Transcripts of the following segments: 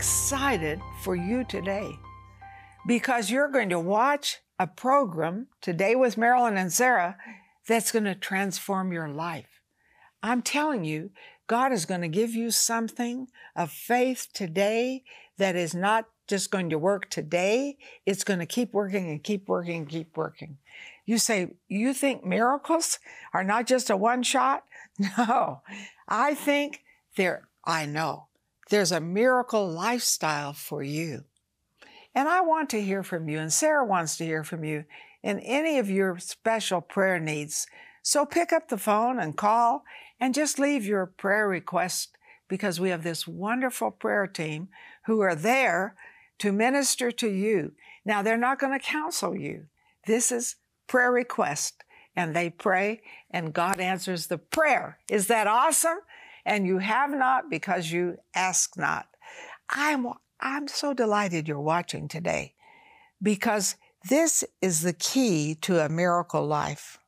excited for you today because you're going to watch a program today with Marilyn and Sarah that's going to transform your life. I'm telling you, God is going to give you something of faith today that is not just going to work today. It's going to keep working and keep working and keep working. You say, you think miracles are not just a one shot? No, I think there, I know there's a miracle lifestyle for you. And I want to hear from you, and Sarah wants to hear from you in any of your special prayer needs. So pick up the phone and call and just leave your prayer request because we have this wonderful prayer team who are there to minister to you. Now, they're not going to counsel you. This is prayer request, and they pray, and God answers the prayer. Is that awesome? And you have not because you ask not. I'm, I'm so delighted you're watching today because this is the key to a miracle life.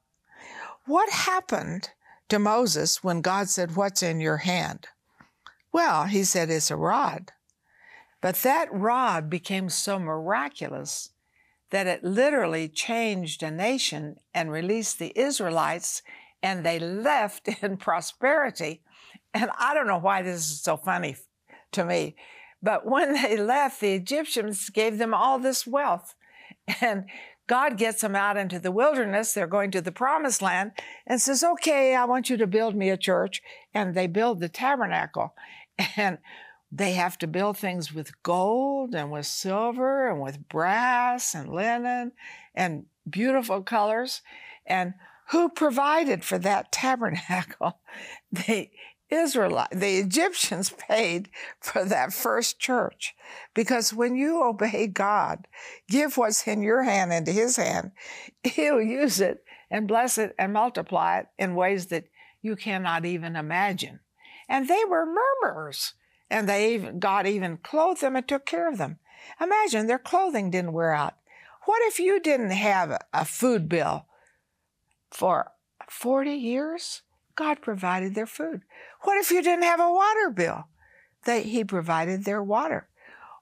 What happened to Moses when God said, What's in your hand? Well, he said, It's a rod. But that rod became so miraculous that it literally changed a nation and released the Israelites, and they left in prosperity. And I don't know why this is so funny to me, but when they left, the Egyptians gave them all this wealth. And God gets them out into the wilderness. They're going to the promised land and says, Okay, I want you to build me a church. And they build the tabernacle. And they have to build things with gold and with silver and with brass and linen and beautiful colors. And who provided for that tabernacle? The Israelite, the Egyptians paid for that first church. Because when you obey God, give what's in your hand into his hand, he'll use it and bless it and multiply it in ways that you cannot even imagine. And they were murmurers and they even, God even clothed them and took care of them. Imagine their clothing didn't wear out. What if you didn't have a food bill for 40 years? God provided their food. What if you didn't have a water bill? They, he provided their water.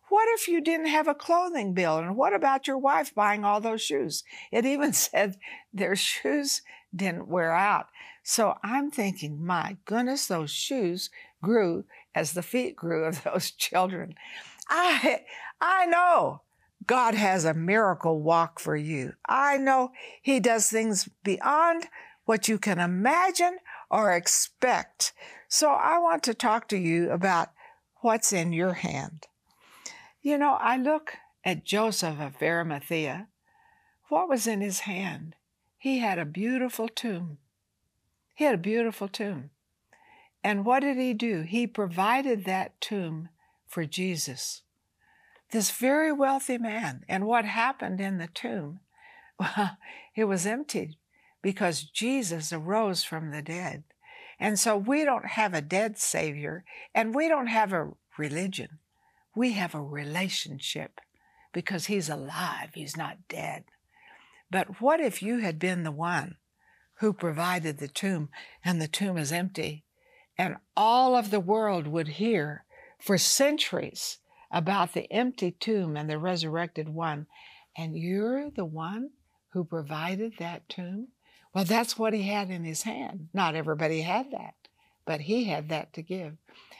What if you didn't have a clothing bill? And what about your wife buying all those shoes? It even said their shoes didn't wear out. So I'm thinking, my goodness, those shoes grew as the feet grew of those children. I, I know God has a miracle walk for you. I know He does things beyond what you can imagine or expect. So I want to talk to you about what's in your hand. You know, I look at Joseph of Arimathea. What was in his hand? He had a beautiful tomb. He had a beautiful tomb. And what did he do? He provided that tomb for Jesus. This very wealthy man. And what happened in the tomb? Well, it was emptied because Jesus arose from the dead. And so we don't have a dead Savior and we don't have a religion. We have a relationship because He's alive, He's not dead. But what if you had been the one who provided the tomb and the tomb is empty and all of the world would hear for centuries about the empty tomb and the resurrected one. And you're the one who provided that tomb? Well, that's what he had in his hand. Not everybody had that, but he had that to give.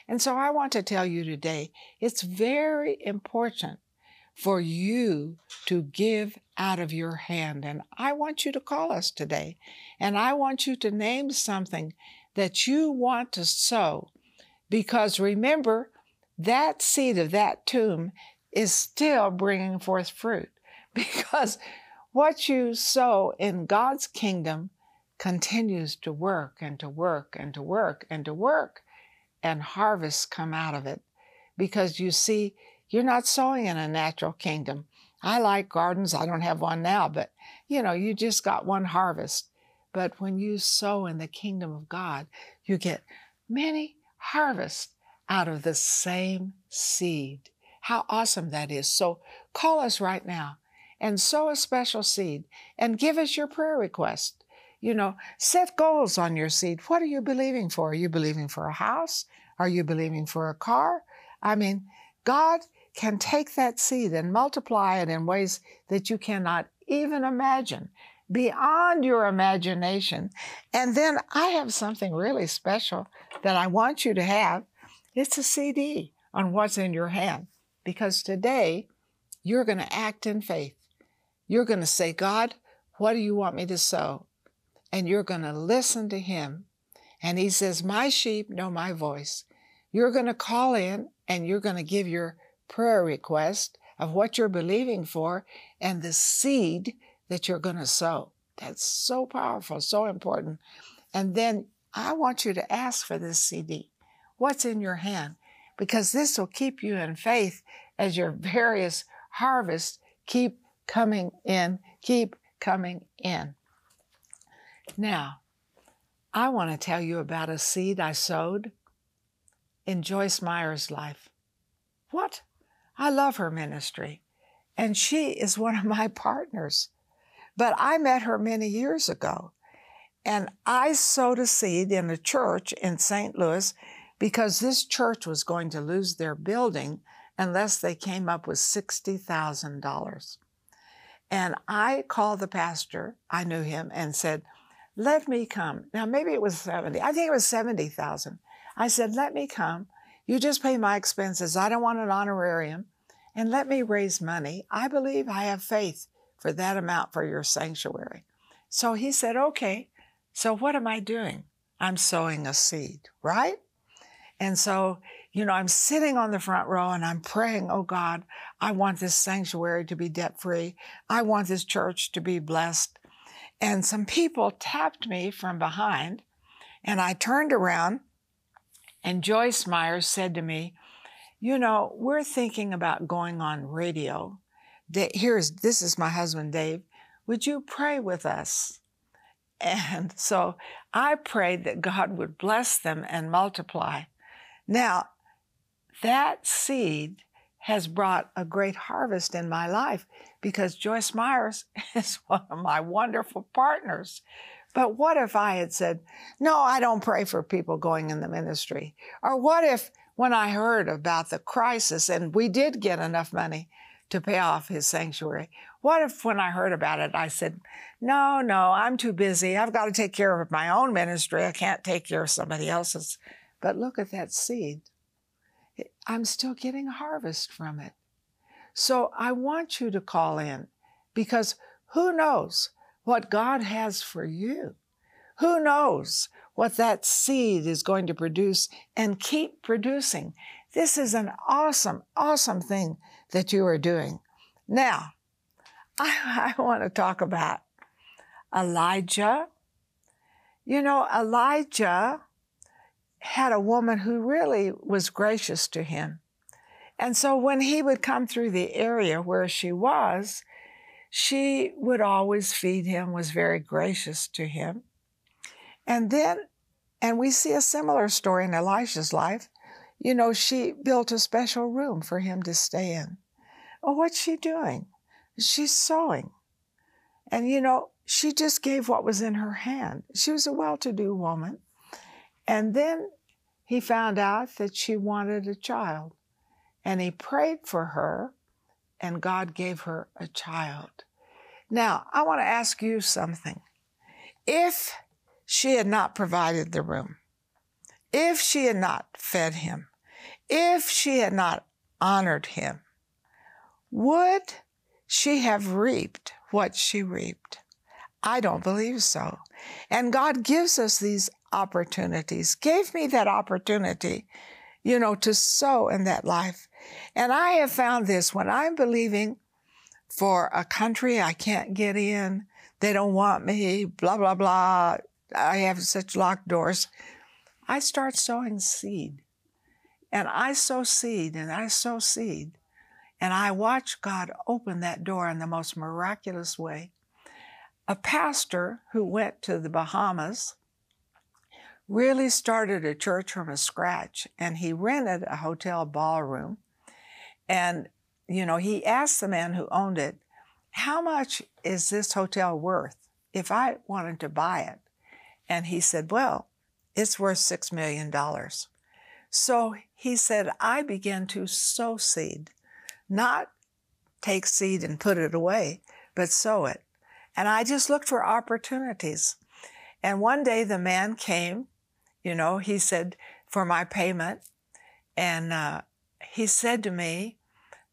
And so I want to tell you today it's very important for you to give out of your hand. And I want you to call us today. And I want you to name something that you want to sow. Because remember, that seed of that tomb is still bringing forth fruit. Because what you sow in God's kingdom continues to work and to work and to work and to work, and harvests come out of it. Because you see, you're not sowing in a natural kingdom. I like gardens. I don't have one now, but you know, you just got one harvest. But when you sow in the kingdom of God, you get many harvests out of the same seed. How awesome that is. So call us right now and sow a special seed and give us your prayer request. You know, set goals on your seed. What are you believing for? Are you believing for a house? Are you believing for a car? I mean, God can take that seed and multiply it in ways that you cannot even imagine, beyond your imagination. And then I have something really special that I want you to have. It's a CD on what's in your hand. Because today, you're going to act in faith. You're going to say, God, what do you want me to sow? And you're going to listen to Him. And He says, My sheep know my voice. You're going to call in and you're going to give your prayer request of what you're believing for and the seed that you're going to sow. That's so powerful, so important. And then I want you to ask for this CD. What's in your hand? Because this will keep you in faith as your various harvests keep coming in, keep coming in. Now, I want to tell you about a seed I sowed in Joyce Meyer's life. What? I love her ministry, and she is one of my partners. But I met her many years ago, and I sowed a seed in a church in St. Louis because this church was going to lose their building unless they came up with $60,000. And I called the pastor, I knew him, and said, Let me come. Now, maybe it was 70, I think it was 70,000. I said, Let me come. You just pay my expenses. I don't want an honorarium. And let me raise money. I believe I have faith for that amount for your sanctuary. So he said, Okay. So what am I doing? I'm sowing a seed, right? And so, you know, I'm sitting on the front row and I'm praying, oh God, I want this sanctuary to be debt free. I want this church to be blessed. And some people tapped me from behind and I turned around and Joyce Myers said to me, You know, we're thinking about going on radio. Here's this is my husband, Dave. Would you pray with us? And so I prayed that God would bless them and multiply. Now, that seed has brought a great harvest in my life because Joyce Myers is one of my wonderful partners. But what if I had said, No, I don't pray for people going in the ministry? Or what if when I heard about the crisis and we did get enough money to pay off his sanctuary, what if when I heard about it, I said, No, no, I'm too busy. I've got to take care of my own ministry. I can't take care of somebody else's. But look at that seed. I'm still getting harvest from it. So I want you to call in because who knows? what God has for you. Who knows what that seed is going to produce and keep producing? This is an awesome, awesome thing that you are doing. Now, I, I want to talk about Elijah. You know, Elijah had a woman who really was gracious to him. And so when he would come through the area where she was, she would always feed him, was very gracious to him. And then, and we see a similar story in Elisha's life. You know, she built a special room for him to stay in. Oh, what's she doing? She's sewing. And, you know, she just gave what was in her hand. She was a well to do woman. And then he found out that she wanted a child. And he prayed for her and God gave her a child. Now, I want to ask you something. If she had not provided the room, if she had not fed him, if she had not honored him, would she have reaped what she reaped? I don't believe so. And God gives us these opportunities, gave me that opportunity, you know, to sow in that life. And I have found this when I'm believing for a country I can't get in, they don't want me, blah, blah, blah. I have such locked doors. I start sowing seed. And I sow seed and I sow seed. And I watch God open that door in the most miraculous way. A pastor who went to the Bahamas really started a church from a scratch and he rented a hotel ballroom and, you know, he asked the man who owned it, How much is this hotel worth if I wanted to buy it? And he said, Well, it's worth $6 million. So he said, I began to sow seed, not take seed and put it away, but sow it. And I just looked for opportunities. And one day the man came, you know, he said, for my payment. And uh, he said to me,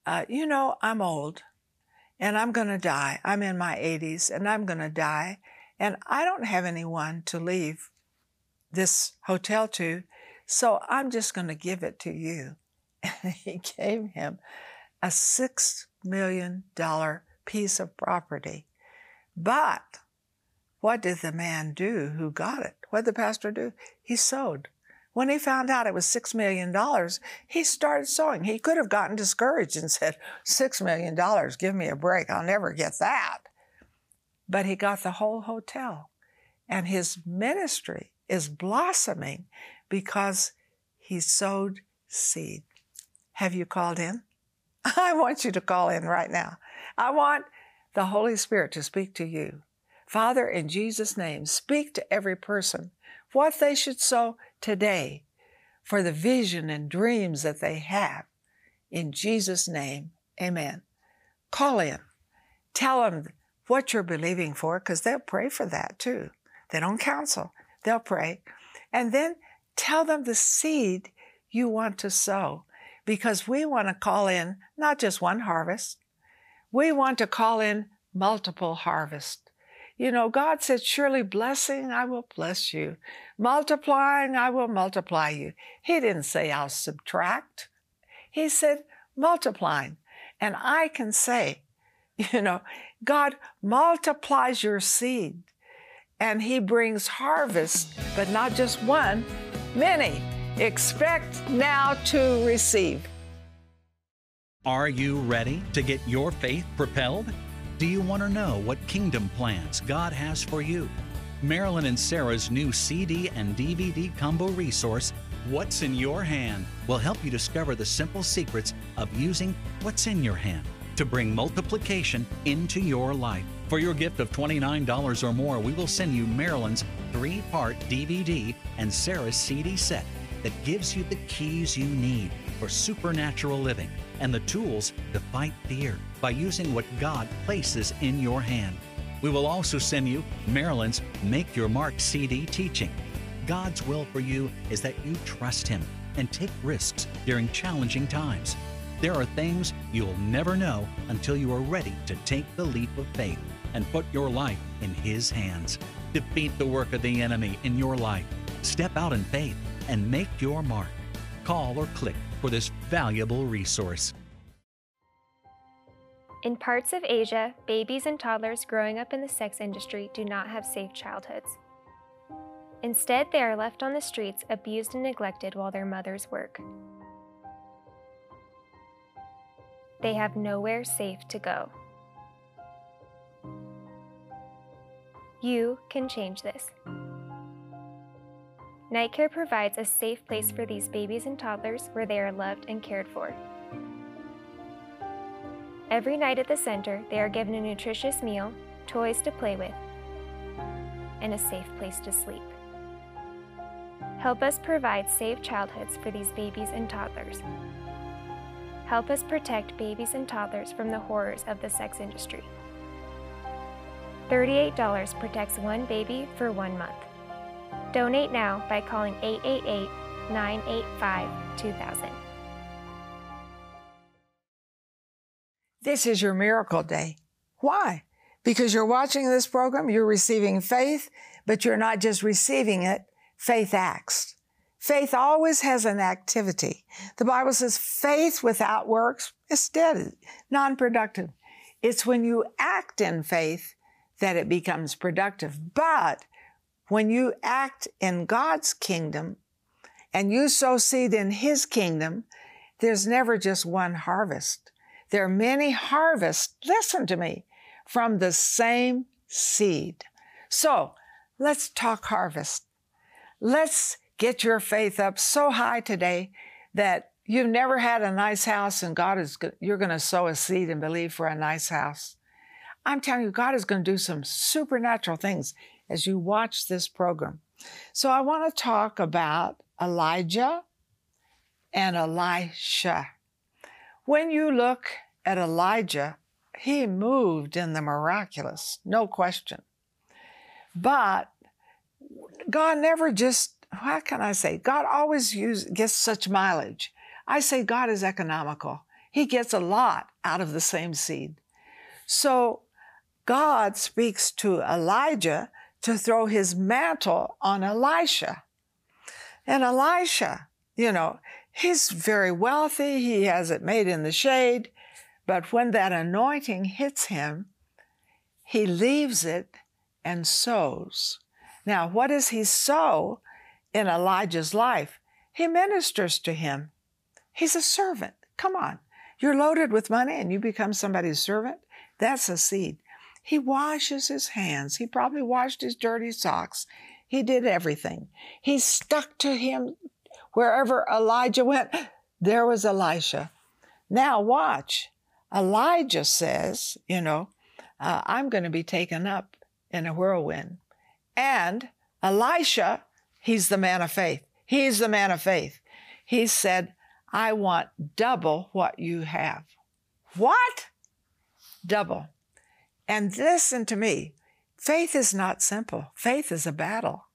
uh, You know, I'm old and I'm going to die. I'm in my 80s and I'm going to die. And I don't have anyone to leave this hotel to. So I'm just going to give it to you. And he gave him a $6 million piece of property. But what did the man do who got it? What did the pastor do? He sowed. When he found out it was $6 million, he started sowing. He could have gotten discouraged and said, $6 million, give me a break. I'll never get that. But he got the whole hotel. And his ministry is blossoming because he sowed seed. Have you called in? I want you to call in right now. I want the Holy Spirit to speak to you. Father, in Jesus' name, speak to every person what they should sow today for the vision and dreams that they have. In Jesus' name, amen. Call in. Tell them what you're believing for because they'll pray for that too. They don't counsel, they'll pray. And then tell them the seed you want to sow because we want to call in not just one harvest, we want to call in multiple harvests. You know, God said, Surely blessing, I will bless you. Multiplying, I will multiply you. He didn't say, I'll subtract. He said, multiplying. And I can say, you know, God multiplies your seed and He brings harvest, but not just one, many. Expect now to receive. Are you ready to get your faith propelled? Do you want to know what kingdom plans God has for you? Marilyn and Sarah's new CD and DVD combo resource, What's in Your Hand, will help you discover the simple secrets of using what's in your hand to bring multiplication into your life. For your gift of $29 or more, we will send you Marilyn's three part DVD and Sarah's CD set that gives you the keys you need for supernatural living and the tools to fight fear by using what God places in your hand. We will also send you Marilyn's Make Your Mark CD teaching. God's will for you is that you trust Him and take risks during challenging times. There are things you'll never know until you are ready to take the leap of faith and put your life in His hands. Defeat the work of the enemy in your life. Step out in faith and make your mark. Call or click for this valuable resource. In parts of Asia, babies and toddlers growing up in the sex industry do not have safe childhoods. Instead, they are left on the streets, abused and neglected while their mothers work. They have nowhere safe to go. You can change this. Night Care provides a safe place for these babies and toddlers where they are loved and cared for. Every night at the center, they are given a nutritious meal, toys to play with, and a safe place to sleep. Help us provide safe childhoods for these babies and toddlers. Help us protect babies and toddlers from the horrors of the sex industry. $38 protects one baby for one month. Donate now by calling 888 985 2000. This is your miracle day. Why? Because you're watching this program, you're receiving faith, but you're not just receiving it, faith acts. Faith always has an activity. The Bible says faith without works is dead, non productive. It's when you act in faith that it becomes productive. But when you act in God's kingdom and you sow seed in His kingdom, there's never just one harvest. There are many harvests, listen to me, from the same seed. So let's talk harvest. Let's get your faith up so high today that you've never had a nice house and God is, you're going to sow a seed and believe for a nice house. I'm telling you, God is going to do some supernatural things as you watch this program. So I want to talk about Elijah and Elisha. When you look at Elijah, he moved in the miraculous, no question. But God never just, how can I say? God always use, gets such mileage. I say God is economical. He gets a lot out of the same seed. So God speaks to Elijah to throw his mantle on Elisha. And Elisha, you know, he's very wealthy, he has it made in the shade, but when that anointing hits him, he leaves it and sows. Now, what does he sow in Elijah's life? He ministers to him. He's a servant. Come on. You're loaded with money and you become somebody's servant. That's a seed. He washes his hands. He probably washed his dirty socks. He did everything. He stuck to him wherever Elijah went. There was Elisha. Now, watch. Elijah says, you know, uh, I'm going to be taken up in a whirlwind. And Elisha, he's the man of faith. He's the man of faith. He said, I want double what you have. What? Double. And listen to me faith is not simple, faith is a battle.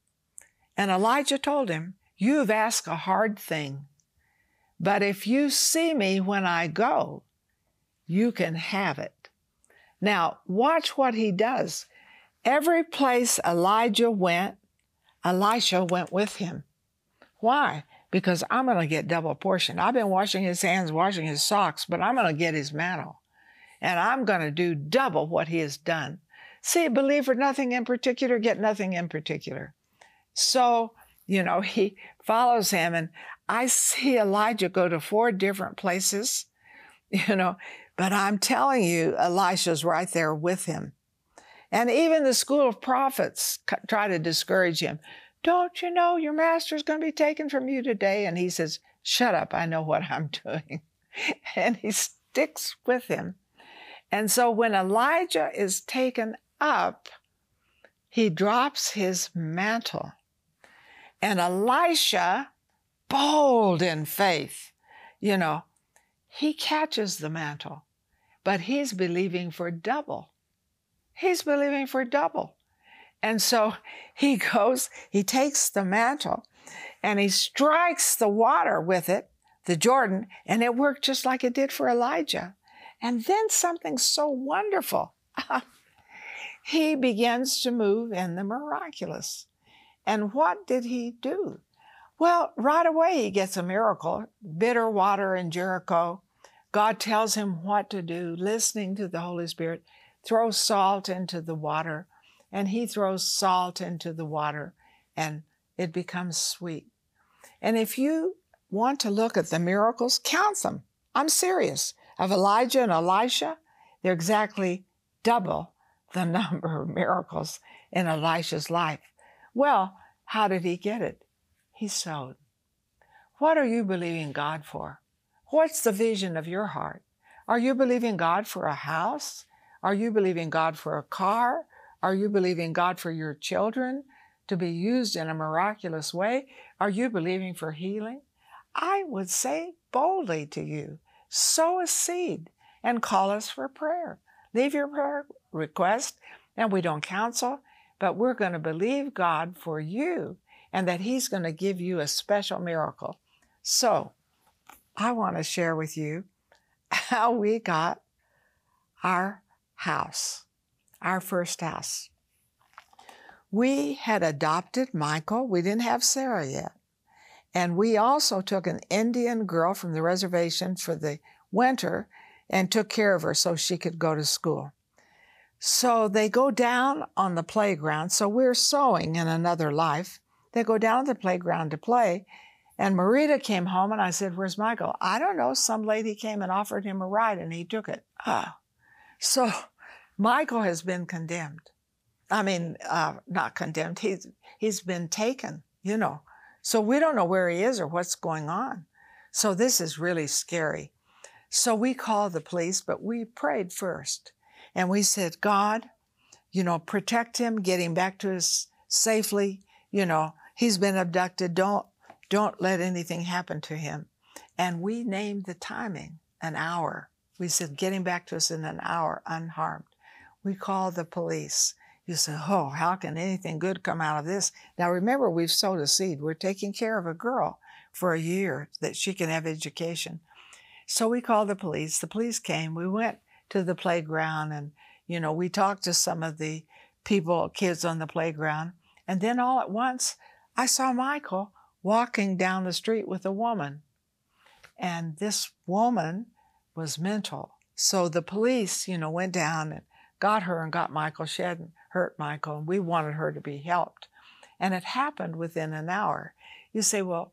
And Elijah told him, You've asked a hard thing, but if you see me when I go, you can have it. Now, watch what he does. Every place Elijah went, Elisha went with him. Why? Because I'm going to get double portion. I've been washing his hands, washing his socks, but I'm going to get his mantle. And I'm going to do double what he has done. See, believe for nothing in particular, get nothing in particular. So, you know, he follows him, and I see Elijah go to four different places, you know, but I'm telling you, Elisha's right there with him. And even the school of prophets try to discourage him. Don't you know your master's going to be taken from you today? And he says, Shut up, I know what I'm doing. and he sticks with him. And so when Elijah is taken up, he drops his mantle. And Elisha, bold in faith, you know, he catches the mantle, but he's believing for double. He's believing for double. And so he goes, he takes the mantle and he strikes the water with it, the Jordan, and it worked just like it did for Elijah. And then something so wonderful. he begins to move in the miraculous. And what did he do? Well, right away he gets a miracle bitter water in Jericho. God tells him what to do, listening to the Holy Spirit throw salt into the water, and he throws salt into the water, and it becomes sweet. And if you want to look at the miracles, count them. I'm serious. Of Elijah and Elisha, they're exactly double the number of miracles in Elisha's life. Well, how did he get it? He sowed. What are you believing God for? What's the vision of your heart? Are you believing God for a house? Are you believing God for a car? Are you believing God for your children to be used in a miraculous way? Are you believing for healing? I would say boldly to you sow a seed and call us for prayer. Leave your prayer request, and we don't counsel, but we're going to believe God for you and that He's going to give you a special miracle. So, I want to share with you how we got our house, our first house. We had adopted Michael. We didn't have Sarah yet. And we also took an Indian girl from the reservation for the winter and took care of her so she could go to school. So they go down on the playground. So we're sowing in another life. They go down to the playground to play. And Marita came home and I said, Where's Michael? I don't know. Some lady came and offered him a ride and he took it. Ah. So Michael has been condemned. I mean, uh, not condemned. He's he's been taken. You know, so we don't know where he is or what's going on. So this is really scary. So we called the police, but we prayed first, and we said, God, you know, protect him, get him back to us safely. You know, he's been abducted. Don't don't let anything happen to him. And we named the timing an hour. We said, getting back to us in an hour unharmed. We called the police. You say, oh, how can anything good come out of this? Now remember, we've sowed a seed. We're taking care of a girl for a year that she can have education. So we called the police. The police came. We went to the playground and, you know, we talked to some of the people, kids on the playground. And then all at once, I saw Michael walking down the street with a woman. And this woman was mental. So the police, you know, went down and got her and got Michael. She hadn't hurt Michael, and we wanted her to be helped. And it happened within an hour. You say, well,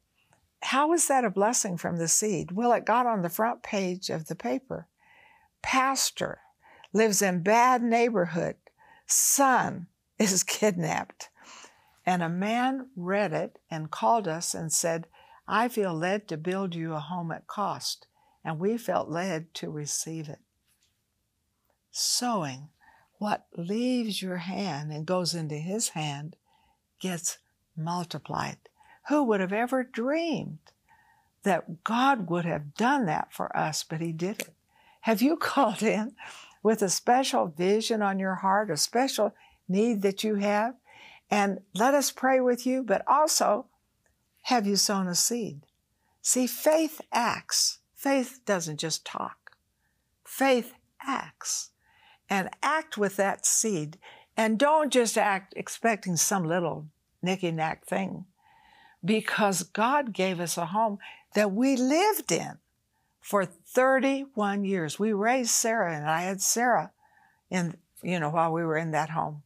how was that a blessing from the seed? Well, it got on the front page of the paper. Pastor lives in bad neighborhood. Son is kidnapped. And a man read it and called us and said, I feel led to build you a home at cost. And we felt led to receive it. Sowing, what leaves your hand and goes into his hand gets multiplied. Who would have ever dreamed that God would have done that for us, but He did it? Have you called in with a special vision on your heart, a special need that you have? And let us pray with you, but also, have you sown a seed? See, faith acts. Faith doesn't just talk. Faith acts. And act with that seed. And don't just act expecting some little nicky knack thing because God gave us a home that we lived in for 31 years. We raised Sarah, and I had Sarah in, you know, while we were in that home.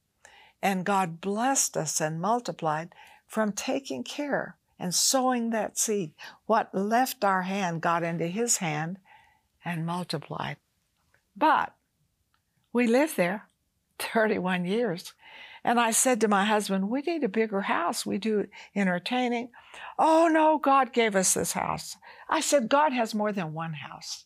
And God blessed us and multiplied from taking care and sowing that seed. What left our hand got into his hand and multiplied. But we lived there 31 years. And I said to my husband, We need a bigger house. We do entertaining. Oh, no, God gave us this house. I said, God has more than one house.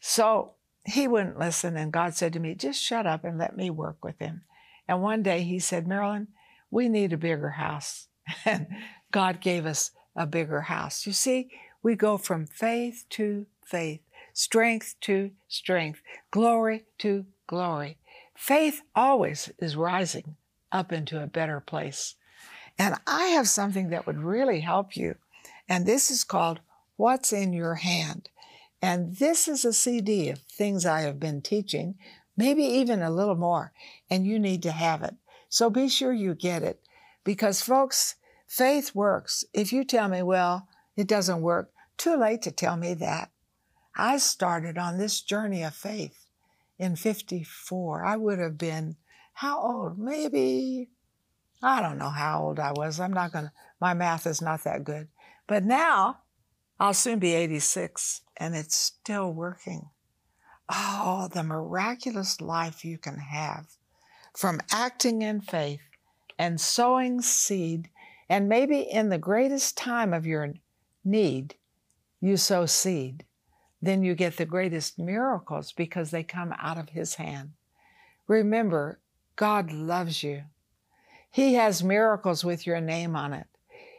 So he wouldn't listen. And God said to me, Just shut up and let me work with him. And one day he said, Marilyn, we need a bigger house. And God gave us a bigger house. You see, we go from faith to faith, strength to strength, glory to glory. Faith always is rising up into a better place. And I have something that would really help you. And this is called What's in Your Hand. And this is a CD of things I have been teaching, maybe even a little more, and you need to have it. So be sure you get it. Because, folks, faith works. If you tell me, well, it doesn't work, too late to tell me that. I started on this journey of faith in 54. I would have been, how old? Maybe, I don't know how old I was. I'm not going to, my math is not that good. But now, I'll soon be 86 and it's still working. Oh, the miraculous life you can have from acting in faith and sowing seed, and maybe in the greatest time of your need, you sow seed then you get the greatest miracles because they come out of His hand. Remember, God loves you. He has miracles with your name on it.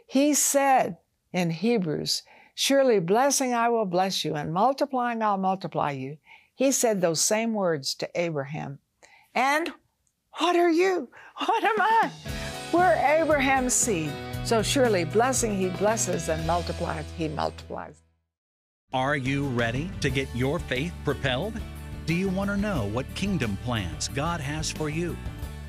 He said in Hebrews, Surely blessing I will bless you, and multiplying I'll multiply you. He said those same words to Abraham. And what are you? What am I? We're Abraham's seed. So surely blessing he blesses and multiplies he multiplies. Are you ready to get your faith propelled? Do you want to know what kingdom plans God has for you?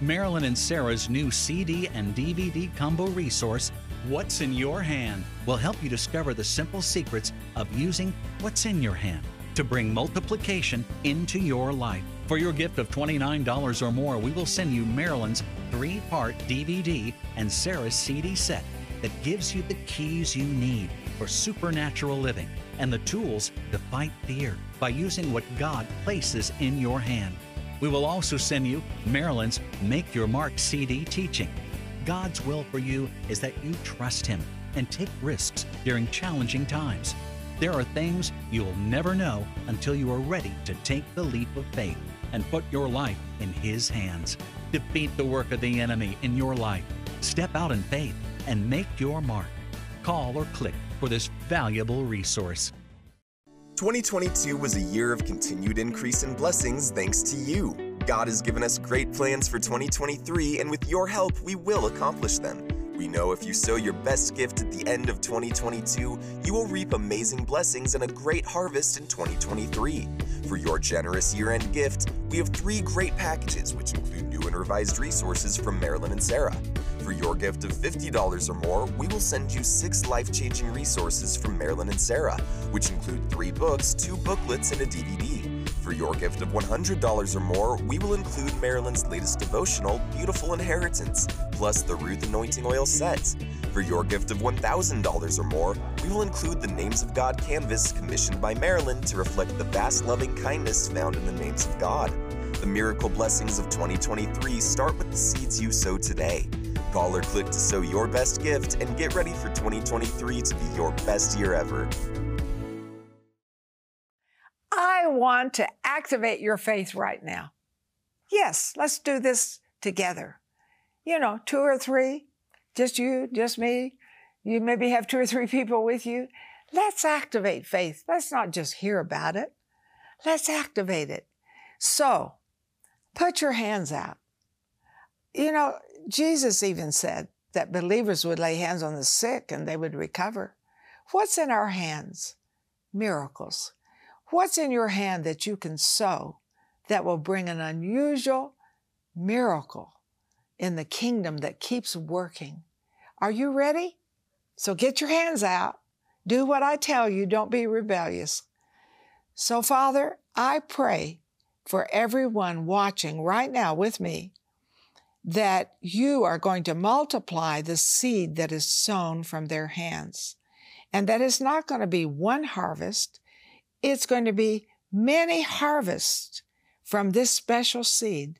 Marilyn and Sarah's new CD and DVD combo resource, What's in Your Hand, will help you discover the simple secrets of using what's in your hand to bring multiplication into your life. For your gift of $29 or more, we will send you Marilyn's three part DVD and Sarah's CD set that gives you the keys you need for supernatural living and the tools to fight fear by using what God places in your hand. We will also send you Marilyn's Make Your Mark CD teaching. God's will for you is that you trust Him and take risks during challenging times. There are things you'll never know until you are ready to take the leap of faith and put your life in His hands. Defeat the work of the enemy in your life. Step out in faith and make your mark. Call or click for this valuable resource. 2022 was a year of continued increase in blessings thanks to you. God has given us great plans for 2023, and with your help, we will accomplish them. We know if you sow your best gift at the end of 2022, you will reap amazing blessings and a great harvest in 2023. For your generous year end gift, we have three great packages, which include new and revised resources from Marilyn and Sarah. For your gift of $50 or more, we will send you six life changing resources from Marilyn and Sarah, which include three books, two booklets, and a DVD. For your gift of $100 or more, we will include Marilyn's latest devotional, Beautiful Inheritance, plus the Ruth Anointing Oil set. For your gift of $1,000 or more, we will include the Names of God canvas commissioned by Marilyn to reflect the vast loving kindness found in the names of God. The miracle blessings of 2023 start with the seeds you sow today. Call or click to sow your best gift and get ready for 2023 to be your best year ever. I want to activate your faith right now. Yes, let's do this together. You know, two or three, just you, just me. You maybe have two or three people with you. Let's activate faith. Let's not just hear about it. Let's activate it. So, put your hands out. You know, Jesus even said that believers would lay hands on the sick and they would recover. What's in our hands? Miracles. What's in your hand that you can sow that will bring an unusual miracle in the kingdom that keeps working? Are you ready? So get your hands out. Do what I tell you. Don't be rebellious. So, Father, I pray for everyone watching right now with me that you are going to multiply the seed that is sown from their hands. And that it's not going to be one harvest, it's going to be many harvests from this special seed.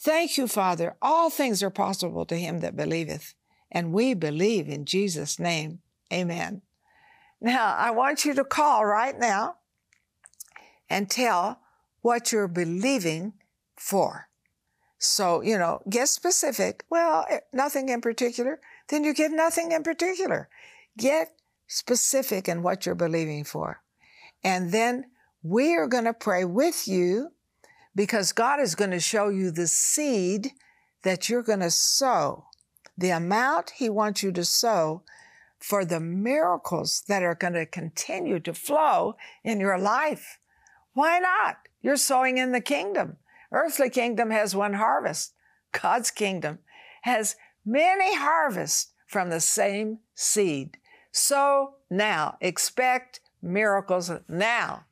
Thank you, Father. All things are possible to him that believeth, and we believe in Jesus' name. Amen. Now, I want you to call right now and tell what you're believing for. So, you know, get specific. Well, eh, nothing in particular. Then you get nothing in particular. Get specific in what you're believing for. And then we are going to pray with you because God is going to show you the seed that you're going to sow, the amount He wants you to sow for the miracles that are going to continue to flow in your life. Why not? You're sowing in the kingdom. Earthly kingdom has one harvest. God's kingdom has many harvests from the same seed. So now expect miracles now.